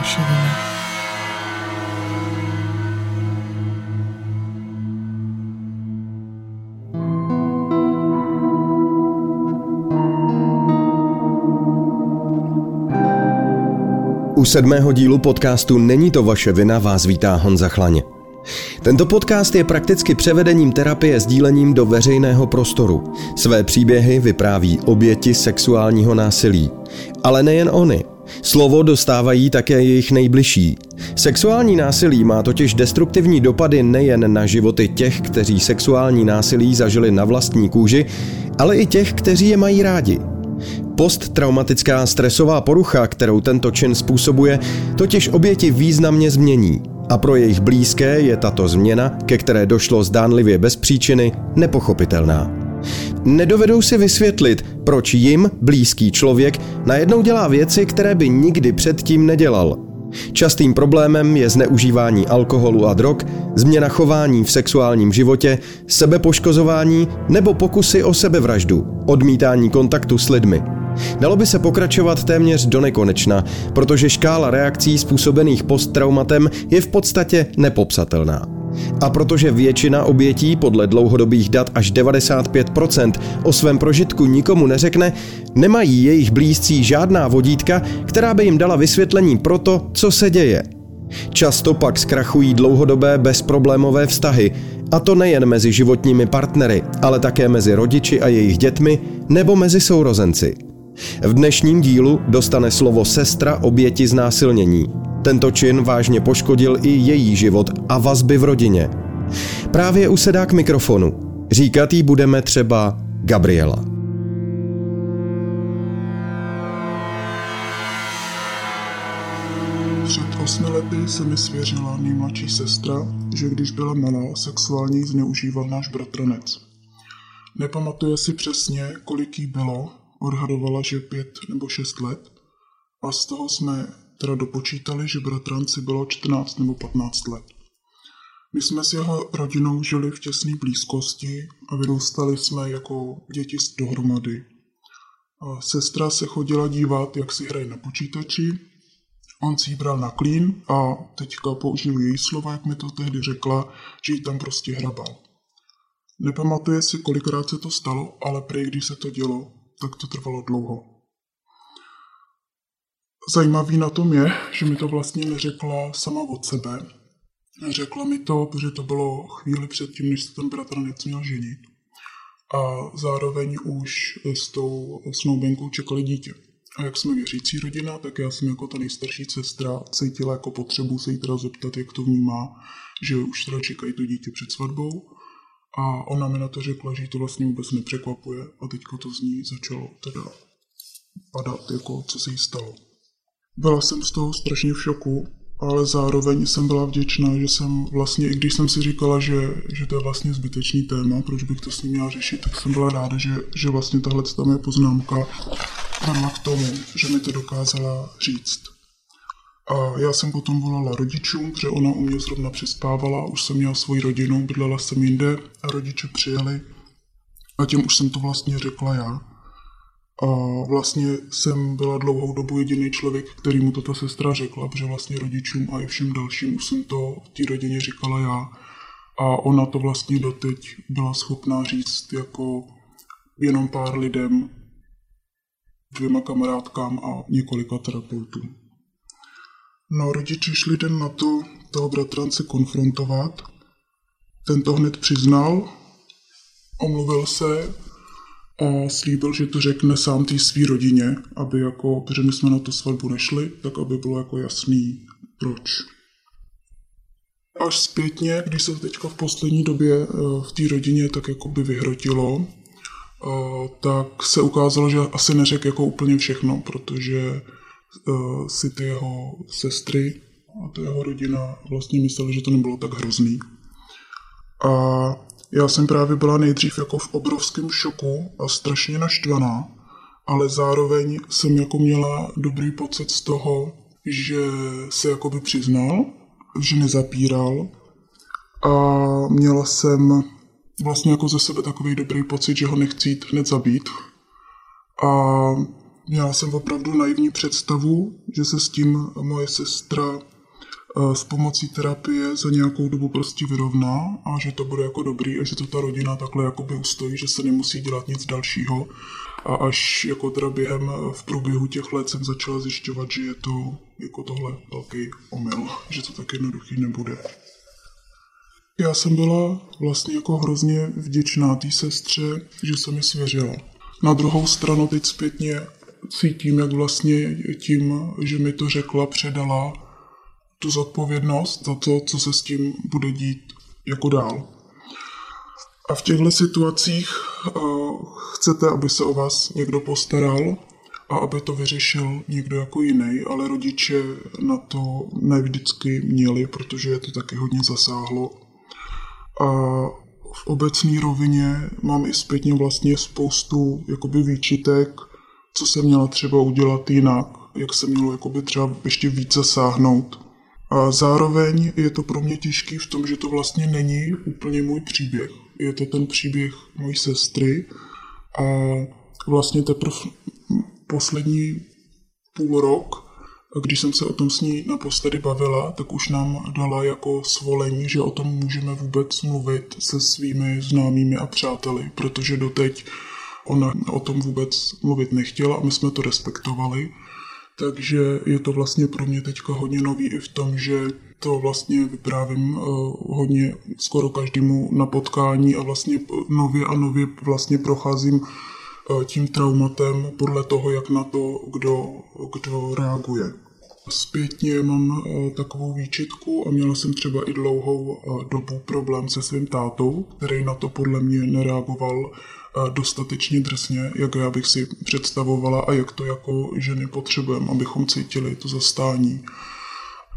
vaše vina. U sedmého dílu podcastu Není to vaše vina vás vítá Honza Chlaně. Tento podcast je prakticky převedením terapie sdílením do veřejného prostoru. Své příběhy vypráví oběti sexuálního násilí. Ale nejen oni. Slovo dostávají také jejich nejbližší. Sexuální násilí má totiž destruktivní dopady nejen na životy těch, kteří sexuální násilí zažili na vlastní kůži, ale i těch, kteří je mají rádi. Posttraumatická stresová porucha, kterou tento čin způsobuje, totiž oběti významně změní. A pro jejich blízké je tato změna, ke které došlo zdánlivě bez příčiny, nepochopitelná. Nedovedou si vysvětlit, proč jim blízký člověk najednou dělá věci, které by nikdy předtím nedělal. Častým problémem je zneužívání alkoholu a drog, změna chování v sexuálním životě, sebepoškozování nebo pokusy o sebevraždu, odmítání kontaktu s lidmi. Dalo by se pokračovat téměř do nekonečna, protože škála reakcí způsobených posttraumatem je v podstatě nepopsatelná. A protože většina obětí podle dlouhodobých dat až 95% o svém prožitku nikomu neřekne, nemají jejich blízcí žádná vodítka, která by jim dala vysvětlení pro to, co se děje. Často pak zkrachují dlouhodobé bezproblémové vztahy, a to nejen mezi životními partnery, ale také mezi rodiči a jejich dětmi nebo mezi sourozenci. V dnešním dílu dostane slovo sestra oběti znásilnění. Tento čin vážně poškodil i její život a vazby v rodině. Právě usedá k mikrofonu. Říkat jí budeme třeba Gabriela. Před osmi lety se mi svěřila nejmladší sestra, že když byla malá, sexuálně zneužíval náš bratranec. Nepamatuje si přesně, kolik jí bylo, odhadovala, že pět nebo šest let a z toho jsme teda dopočítali, že bratranci bylo 14 nebo 15 let. My jsme s jeho rodinou žili v těsné blízkosti a vyrůstali jsme jako děti dohromady. A sestra se chodila dívat, jak si hrají na počítači, on si ji bral na klín a teďka použil její slova, jak mi to tehdy řekla, že jí tam prostě hrabal. Nepamatuje si, kolikrát se to stalo, ale prej, když se to dělo, tak to trvalo dlouho. Zajímavý na tom je, že mi to vlastně neřekla sama od sebe. Řekla mi to, protože to bylo chvíli předtím, než se ten bratranec měl ženit. A zároveň už s tou snoubenkou čekali dítě. A jak jsme věřící rodina, tak já jsem jako ta nejstarší sestra cítila jako potřebu se jí teda zeptat, jak to vnímá, že už teda čekají to dítě před svatbou. A ona mi na to řekla, že jí to vlastně vůbec nepřekvapuje a teďko to z ní začalo teda padat, jako co se jí stalo. Byla jsem z toho strašně v šoku, ale zároveň jsem byla vděčná, že jsem vlastně, i když jsem si říkala, že, že to je vlastně zbytečný téma, proč bych to s ním měla řešit, tak jsem byla ráda, že, že vlastně tahle tam je poznámka vedla k tomu, že mi to dokázala říct. A já jsem potom volala rodičům, protože ona u mě zrovna přespávala, už jsem měla svoji rodinu, bydlela jsem jinde a rodiče přijeli a těm už jsem to vlastně řekla já. A vlastně jsem byla dlouhou dobu jediný člověk, který mu to ta sestra řekla, protože vlastně rodičům a i všem dalším jsem to v té rodině říkala já. A ona to vlastně doteď byla schopná říct jako jenom pár lidem, dvěma kamarádkám a několika terapeutům. No, rodiče šli den na to toho bratrance konfrontovat. Ten to hned přiznal, omluvil se a slíbil, že to řekne sám té své rodině, aby jako, protože my jsme na tu svatbu nešli, tak aby bylo jako jasný, proč. Až zpětně, když se teďka v poslední době eh, v té rodině tak jako by vyhrotilo, eh, tak se ukázalo, že asi neřekl jako úplně všechno, protože uh, si ty jeho sestry a ta jeho rodina vlastně mysleli, že to nebylo tak hrozný. A já jsem právě byla nejdřív jako v obrovském šoku a strašně naštvaná, ale zároveň jsem jako měla dobrý pocit z toho, že se jakoby přiznal, že nezapíral a měla jsem vlastně jako ze sebe takový dobrý pocit, že ho nechci jít hned zabít. A měla jsem opravdu naivní představu, že se s tím moje sestra s pomocí terapie za nějakou dobu prostě vyrovná a že to bude jako dobrý a že to ta rodina takhle jakoby ustojí, že se nemusí dělat nic dalšího. A až jako teda během eh, v průběhu těch let jsem začala zjišťovat, že je to jako tohle velký omyl, že to tak jednoduchý nebude. Já jsem byla vlastně jako hrozně vděčná té sestře, že se mi svěřila. Na druhou stranu teď zpětně cítím, jak vlastně tím, že mi to řekla, předala tu zodpovědnost za to, co se s tím bude dít jako dál. A v těchto situacích uh, chcete, aby se o vás někdo postaral a aby to vyřešil někdo jako jiný, ale rodiče na to nevždycky měli, protože je to taky hodně zasáhlo. A v obecné rovině mám i zpětně vlastně spoustu jakoby výčitek, co se měla třeba udělat jinak, jak se mělo jakoby třeba ještě víc zasáhnout. A zároveň je to pro mě těžký v tom, že to vlastně není úplně můj příběh. Je to ten příběh mojí sestry a vlastně teprve poslední půl rok, když jsem se o tom s ní naposledy bavila, tak už nám dala jako svolení, že o tom můžeme vůbec mluvit se svými známými a přáteli, protože doteď Ona o tom vůbec mluvit nechtěla a my jsme to respektovali. Takže je to vlastně pro mě teďka hodně nový i v tom, že to vlastně vyprávím uh, hodně skoro každému na potkání a vlastně nově a nově vlastně procházím uh, tím traumatem podle toho, jak na to kdo, kdo reaguje. Zpětně mám uh, takovou výčitku a měla jsem třeba i dlouhou dobu problém se svým tátou, který na to podle mě nereagoval dostatečně drsně, jak já bych si představovala a jak to jako ženy potřebujeme, abychom cítili to zastání.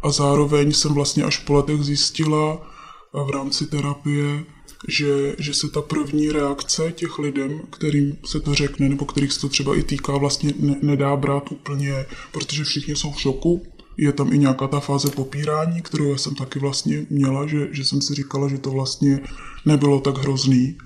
A zároveň jsem vlastně až po letech zjistila v rámci terapie, že, že se ta první reakce těch lidem, kterým se to řekne, nebo kterých se to třeba i týká, vlastně ne, nedá brát úplně, protože všichni jsou v šoku. Je tam i nějaká ta fáze popírání, kterou já jsem taky vlastně měla, že, že jsem si říkala, že to vlastně nebylo tak hrozný.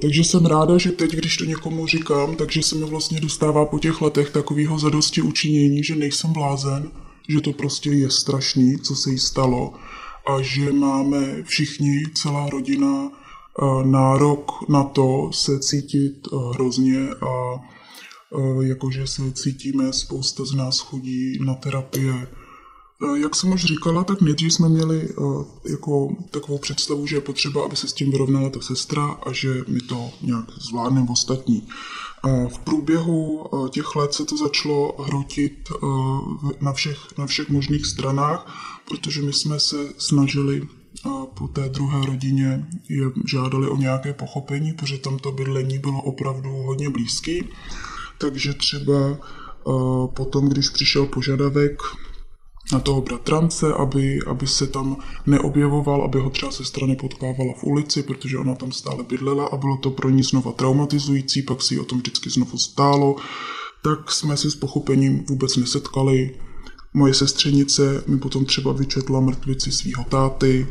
Takže jsem ráda, že teď, když to někomu říkám, takže se mi vlastně dostává po těch letech takového zadosti učinění, že nejsem blázen, že to prostě je strašný, co se jí stalo a že máme všichni, celá rodina, nárok na to se cítit eh, hrozně a eh, jakože se cítíme, spousta z nás chodí na terapie Eh, jak jsem už říkala, tak nejdřív jsme měli jako takovou představu, že je potřeba, aby se s tím vyrovnala ta sestra a že my to nějak zvládneme ostatní. V průběhu těch let se to začalo hrotit na všech, na všech možných stranách, protože my jsme se snažili po té druhé rodině je žádali o nějaké pochopení, protože tam to bydlení bylo opravdu hodně blízký. Takže třeba potom, když přišel požadavek na toho bratrance, aby, aby se tam neobjevoval, aby ho třeba sestra nepotkávala v ulici, protože ona tam stále bydlela a bylo to pro ní znova traumatizující, pak si o tom vždycky znovu stálo, tak jsme se s pochopením vůbec nesetkali. Moje sestřenice mi potom třeba vyčetla mrtvici svého táty,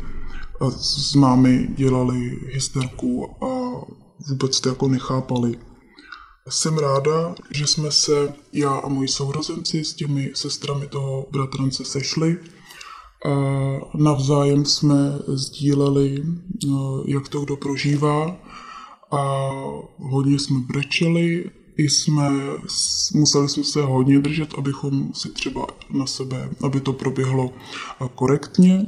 s mámy dělali hysterku a vůbec to jako nechápali. Jsem ráda, že jsme se, já a moji sourozenci, s těmi sestrami toho bratrance sešli. A navzájem jsme sdíleli, no, jak to kdo prožívá a hodně jsme brečeli, i jsme, museli jsme se hodně držet, abychom si třeba na sebe, aby to proběhlo korektně,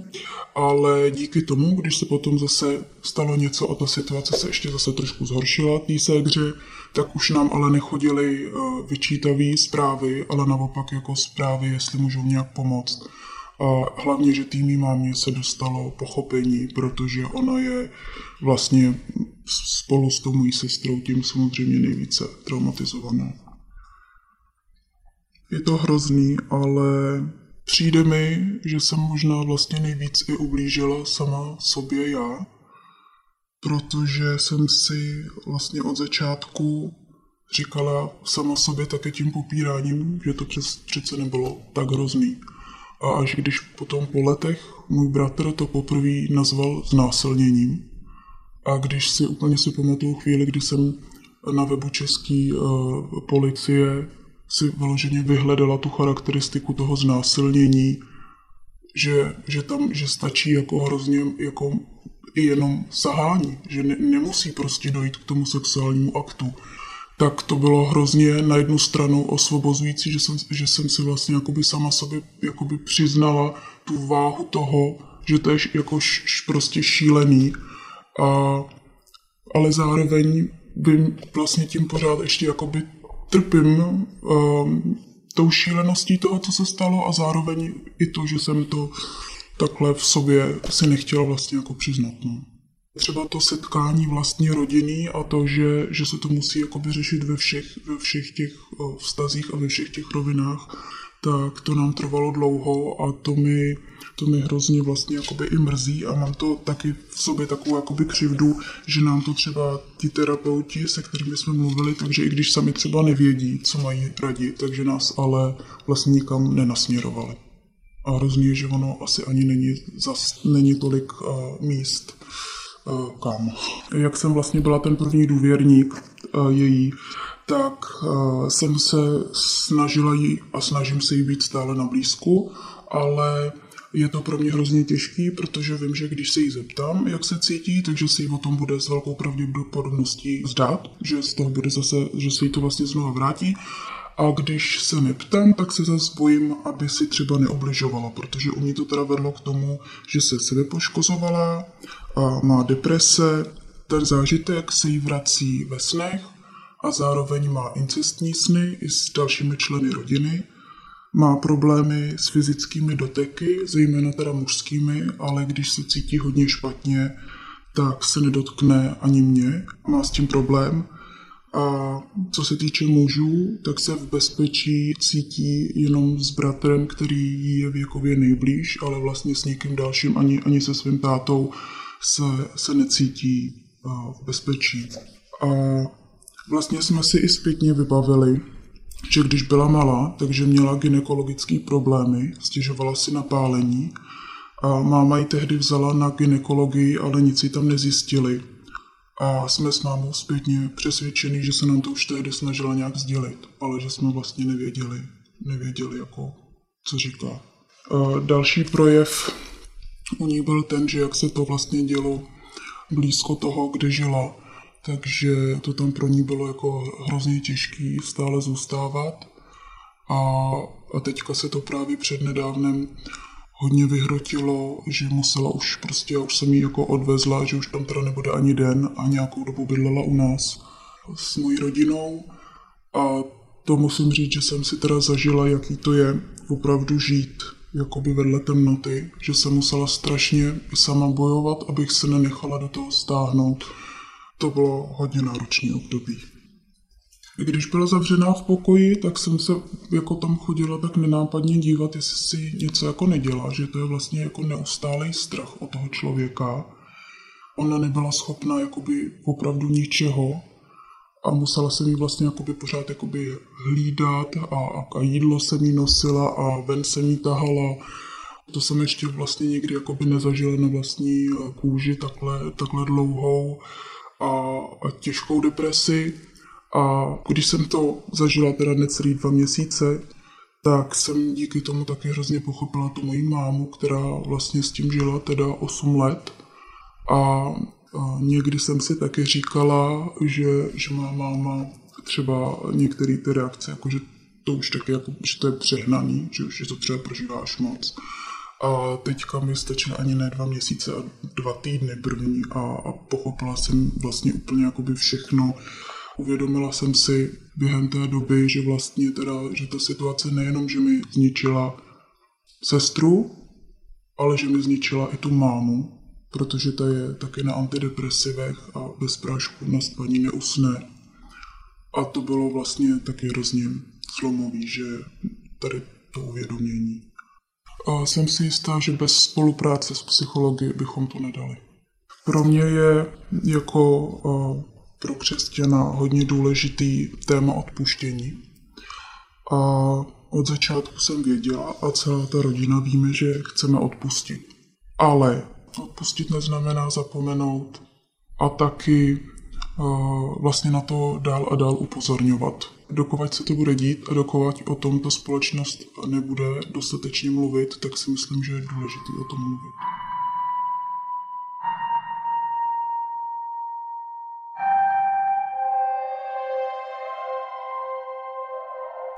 ale díky tomu, když se potom zase stalo něco a ta situace se ještě zase trošku zhoršila té ségře, tak už nám ale nechodily vyčítavé zprávy, ale naopak jako zprávy, jestli můžou nějak pomoct. A hlavně, že týmí mámě se dostalo pochopení, protože ona je vlastně spolu s tou mojí sestrou tím samozřejmě nejvíce traumatizovaná. Je to hrozný, ale přijde mi, že jsem možná vlastně nejvíc i ublížila sama sobě já, protože jsem si vlastně od začátku říkala sama sobě také tím popíráním, že to přes, přece nebylo tak hrozný. A až když potom po letech můj bratr to poprvé nazval znásilněním, a když si úplně si pamatuju chvíli, kdy jsem na webu české uh, policie si vyloženě vyhledala tu charakteristiku toho znásilnění, že, že tam, že stačí jako hrozně jako i jenom sahání, že ne, nemusí prostě dojít k tomu sexuálnímu aktu, tak to bylo hrozně na jednu stranu osvobozující, že jsem, že jsem si vlastně jakoby sama sobě jakoby přiznala tu váhu toho, že to je jako š, š, prostě šílený, a, ale zároveň vím vlastně tím pořád ještě jakoby trpím um, tou šíleností toho, co se stalo a zároveň i to, že jsem to takhle v sobě si nechtěla vlastně jako přiznat. No. Třeba to setkání vlastní rodiny a to, že, že se to musí jakoby řešit ve všech, ve všech těch vztazích a ve všech těch rovinách, tak to nám trvalo dlouho a to mi, to mi hrozně vlastně jakoby i mrzí a mám to taky v sobě takovou jakoby křivdu, že nám to třeba ti terapeuti, se kterými jsme mluvili, takže i když sami třeba nevědí, co mají radit, takže nás ale vlastně nikam nenasměrovali. A hrozně že ono asi ani není, zas, není tolik uh, míst, kam. Jak jsem vlastně byla ten první důvěrník uh, její, tak uh, jsem se snažila jí a snažím se jí být stále na blízku, ale je to pro mě hrozně těžký, protože vím, že když se jí zeptám, jak se cítí, takže si jí o tom bude s velkou pravděpodobností zdát, že z toho bude zase, že se jí to vlastně znovu vrátí. A když se neptám, tak se zase bojím, aby si třeba neobližovala, protože u ní to teda vedlo k tomu, že se sebe poškozovala, a má deprese, ten zážitek se jí vrací ve snech a zároveň má incestní sny i s dalšími členy rodiny. Má problémy s fyzickými doteky, zejména teda mužskými, ale když se cítí hodně špatně, tak se nedotkne ani mě. Má s tím problém a co se týče mužů, tak se v bezpečí cítí jenom s bratrem, který je věkově nejblíž, ale vlastně s někým dalším, ani, ani se svým tátou se, se necítí v bezpečí. A vlastně jsme si i zpětně vybavili, že když byla malá, takže měla gynekologické problémy, stěžovala si na pálení a máma ji tehdy vzala na gynekologii, ale nic si tam nezjistili a jsme s mámou zpětně přesvědčení, že se nám to už tehdy snažila nějak sdělit, ale že jsme vlastně nevěděli, nevěděli jako, co říká. A další projev u ní byl ten, že jak se to vlastně dělo blízko toho, kde žila, takže to tam pro ní bylo jako hrozně těžký stále zůstávat. A, a teďka se to právě před nedávnem hodně vyhrotilo, že musela už prostě, já už jsem ji jako odvezla, že už tam teda nebude ani den a nějakou dobu bydlela u nás s mojí rodinou a to musím říct, že jsem si teda zažila, jaký to je opravdu žít jakoby vedle temnoty, že jsem musela strašně sama bojovat, abych se nenechala do toho stáhnout. To bylo hodně náročné období. Když byla zavřená v pokoji, tak jsem se jako tam chodila tak nenápadně dívat, jestli si něco jako nedělá, že to je vlastně jako neustálý strach o toho člověka. Ona nebyla schopná jakoby opravdu ničeho a musela se mi vlastně jakoby pořád jakoby hlídat a, a jídlo se mi nosila a ven se mi tahala. To jsem ještě vlastně nikdy jakoby nezažila na vlastní kůži takhle, takhle dlouhou a, a těžkou depresi. A když jsem to zažila teda necelý dva měsíce, tak jsem díky tomu taky hrozně pochopila tu moji mámu, která vlastně s tím žila teda 8 let. A někdy jsem si taky říkala, že, že má máma třeba některé ty reakce, jako že to už taky jako, že to je přehnaný, že, že to třeba prožíváš moc. A teďka mi stačily ani ne dva měsíce a dva týdny první a, a pochopila jsem vlastně úplně jakoby všechno, Uvědomila jsem si během té doby, že vlastně teda, že ta situace nejenom, že mi zničila sestru, ale že mi zničila i tu mámu, protože ta je taky na antidepresivech a bez prášku na spaní neusne. A to bylo vlastně taky hrozně zlomový, že tady to uvědomění. A jsem si jistá, že bez spolupráce s psychologi bychom to nedali. Pro mě je jako pro křesťana hodně důležitý téma odpuštění. A od začátku jsem věděla a celá ta rodina víme, že chceme odpustit. Ale odpustit neznamená zapomenout a taky uh, vlastně na to dál a dál upozorňovat. dokovat se to bude dít a dokovat o tom ta společnost nebude dostatečně mluvit, tak si myslím, že je důležité o tom mluvit.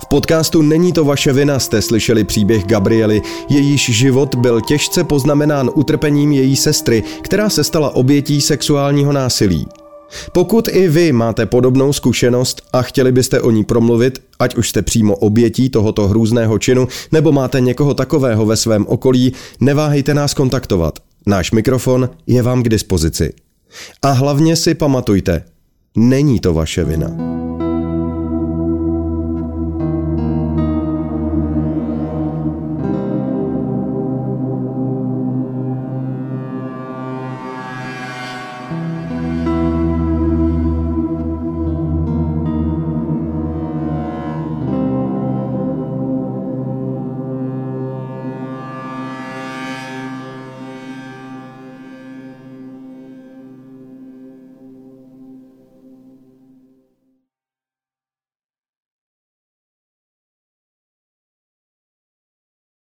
Podcastu Není to vaše vina jste slyšeli příběh Gabriely, jejíž život byl těžce poznamenán utrpením její sestry, která se stala obětí sexuálního násilí. Pokud i vy máte podobnou zkušenost a chtěli byste o ní promluvit, ať už jste přímo obětí tohoto hrůzného činu, nebo máte někoho takového ve svém okolí, neváhejte nás kontaktovat. Náš mikrofon je vám k dispozici. A hlavně si pamatujte, není to vaše vina.